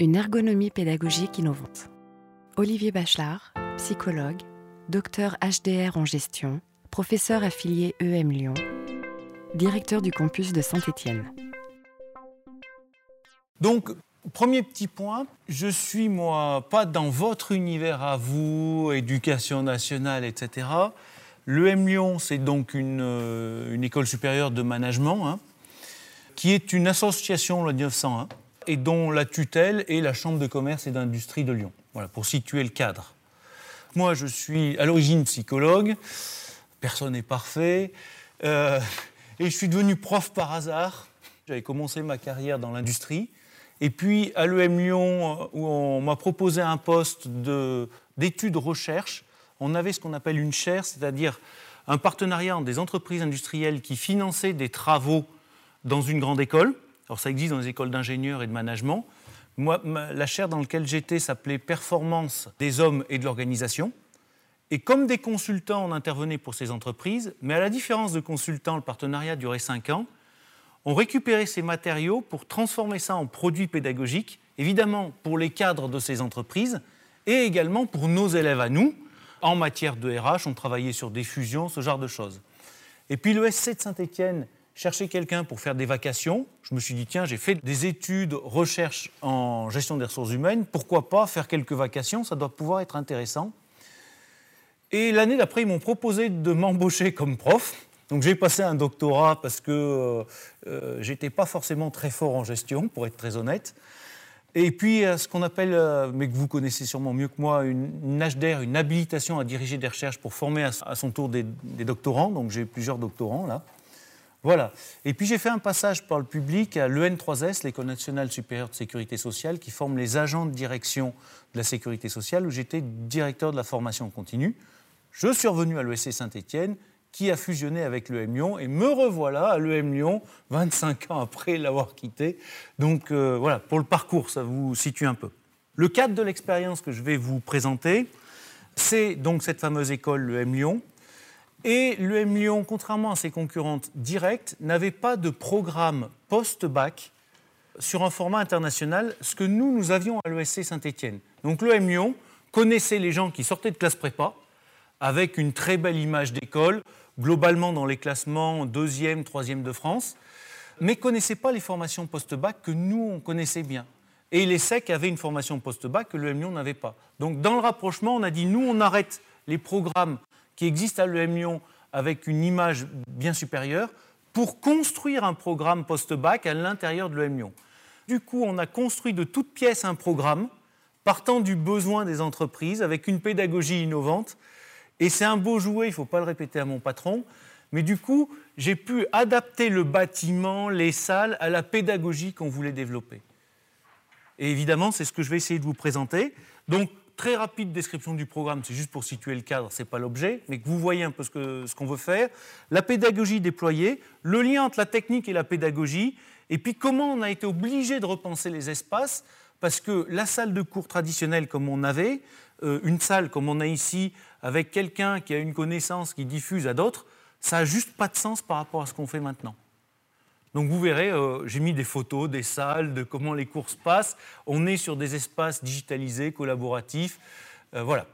Une ergonomie pédagogique innovante. Olivier Bachelard, psychologue, docteur HDR en gestion, professeur affilié EM Lyon, directeur du campus de Saint-Étienne. Donc, premier petit point, je suis moi pas dans votre univers à vous, éducation nationale, etc. L'EM Lyon, c'est donc une, euh, une, école supérieure de management, hein, qui est une association loi 1901 et dont la tutelle est la Chambre de commerce et d'industrie de Lyon. Voilà, pour situer le cadre. Moi, je suis à l'origine psychologue, personne n'est parfait, euh, et je suis devenu prof par hasard. J'avais commencé ma carrière dans l'industrie. Et puis à l'EM Lyon, où on m'a proposé un poste d'études recherche, on avait ce qu'on appelle une chaire, c'est-à-dire un partenariat entre des entreprises industrielles qui finançaient des travaux dans une grande école. Alors ça existe dans les écoles d'ingénieurs et de management. Moi, la chaire dans laquelle j'étais s'appelait Performance des hommes et de l'organisation. Et comme des consultants, on intervenait pour ces entreprises, mais à la différence de consultants, le partenariat durait 5 ans, on récupérait ces matériaux pour transformer ça en produits pédagogiques, évidemment pour les cadres de ces entreprises et également pour nos élèves à nous. En matière de RH, on travaillait sur des fusions, ce genre de choses. Et puis le SC de Saint-Étienne cherchait quelqu'un pour faire des vacations. Je me suis dit, tiens, j'ai fait des études, recherche en gestion des ressources humaines, pourquoi pas faire quelques vacations, ça doit pouvoir être intéressant. Et l'année d'après, ils m'ont proposé de m'embaucher comme prof. Donc j'ai passé un doctorat parce que euh, euh j'étais pas forcément très fort en gestion, pour être très honnête. Et puis ce qu'on appelle, euh, mais que vous connaissez sûrement mieux que moi, une, une HDR, une habilitation à diriger des recherches pour former à, son tour des, des doctorants. Donc j'ai plusieurs doctorants là. Voilà. Et puis j'ai fait un passage par le public à l'EN3S, l'École nationale supérieure de sécurité sociale, qui forme les agents de direction de la sécurité sociale, où j'étais directeur de la formation continue. Je suis revenu à l'ESC Saint-Étienne, qui a fusionné avec l'EM Lyon, et me revoilà à l'EM Lyon, 25 ans après l'avoir quitté. Donc euh, voilà, pour le parcours, ça vous situe un peu. Le cadre de l'expérience que je vais vous présenter, c'est donc cette fameuse école, l'EM Lyon. Et l'EM Lyon, contrairement à ses concurrentes directes, n'avait pas de programme post-bac sur un format international, ce que nous, nous avions à l'ESC Saint-Étienne. Donc l'EM Lyon connaissait les gens qui sortaient de classe prépa, avec une très belle image d'école, globalement dans les classements deuxième, troisième de France, mais ne connaissaient pas les formations post-bac que nous, on connaissait bien. Et les SEC avaient une formation post-bac que l'EM Lyon n'avait pas. Donc dans le rapprochement, on a dit, nous, on arrête les programmes qui existent à l'EM Lyon avec une image bien supérieure pour construire un programme post-bac à l'intérieur de l'EM Lyon. Du coup, on a construit de toutes pièces un programme partant du besoin des entreprises avec une pédagogie innovante et c'est un beau jouet, il ne faut pas le répéter à mon patron. Mais du coup, j'ai pu adapter le bâtiment, les salles, à la pédagogie qu'on voulait développer. Et évidemment, c'est ce que je vais essayer de vous présenter. Donc, très rapide description du programme, c'est juste pour situer le cadre, ce n'est pas l'objet, mais que vous voyez un peu ce qu'on veut faire. La pédagogie déployée, le lien entre la technique et la pédagogie, et puis comment on a été obligé de repenser les espaces, parce que la salle de cours traditionnelle comme on avait, euh, une salle comme on a ici, avec quelqu'un qui a une connaissance qui diffuse à d'autres, ça n'a juste pas de sens par rapport à ce qu'on fait maintenant. Donc vous verrez, euh, j'ai mis des photos des salles, de comment les cours se passent. On est sur des espaces digitalisés, collaboratifs. Euh, voilà.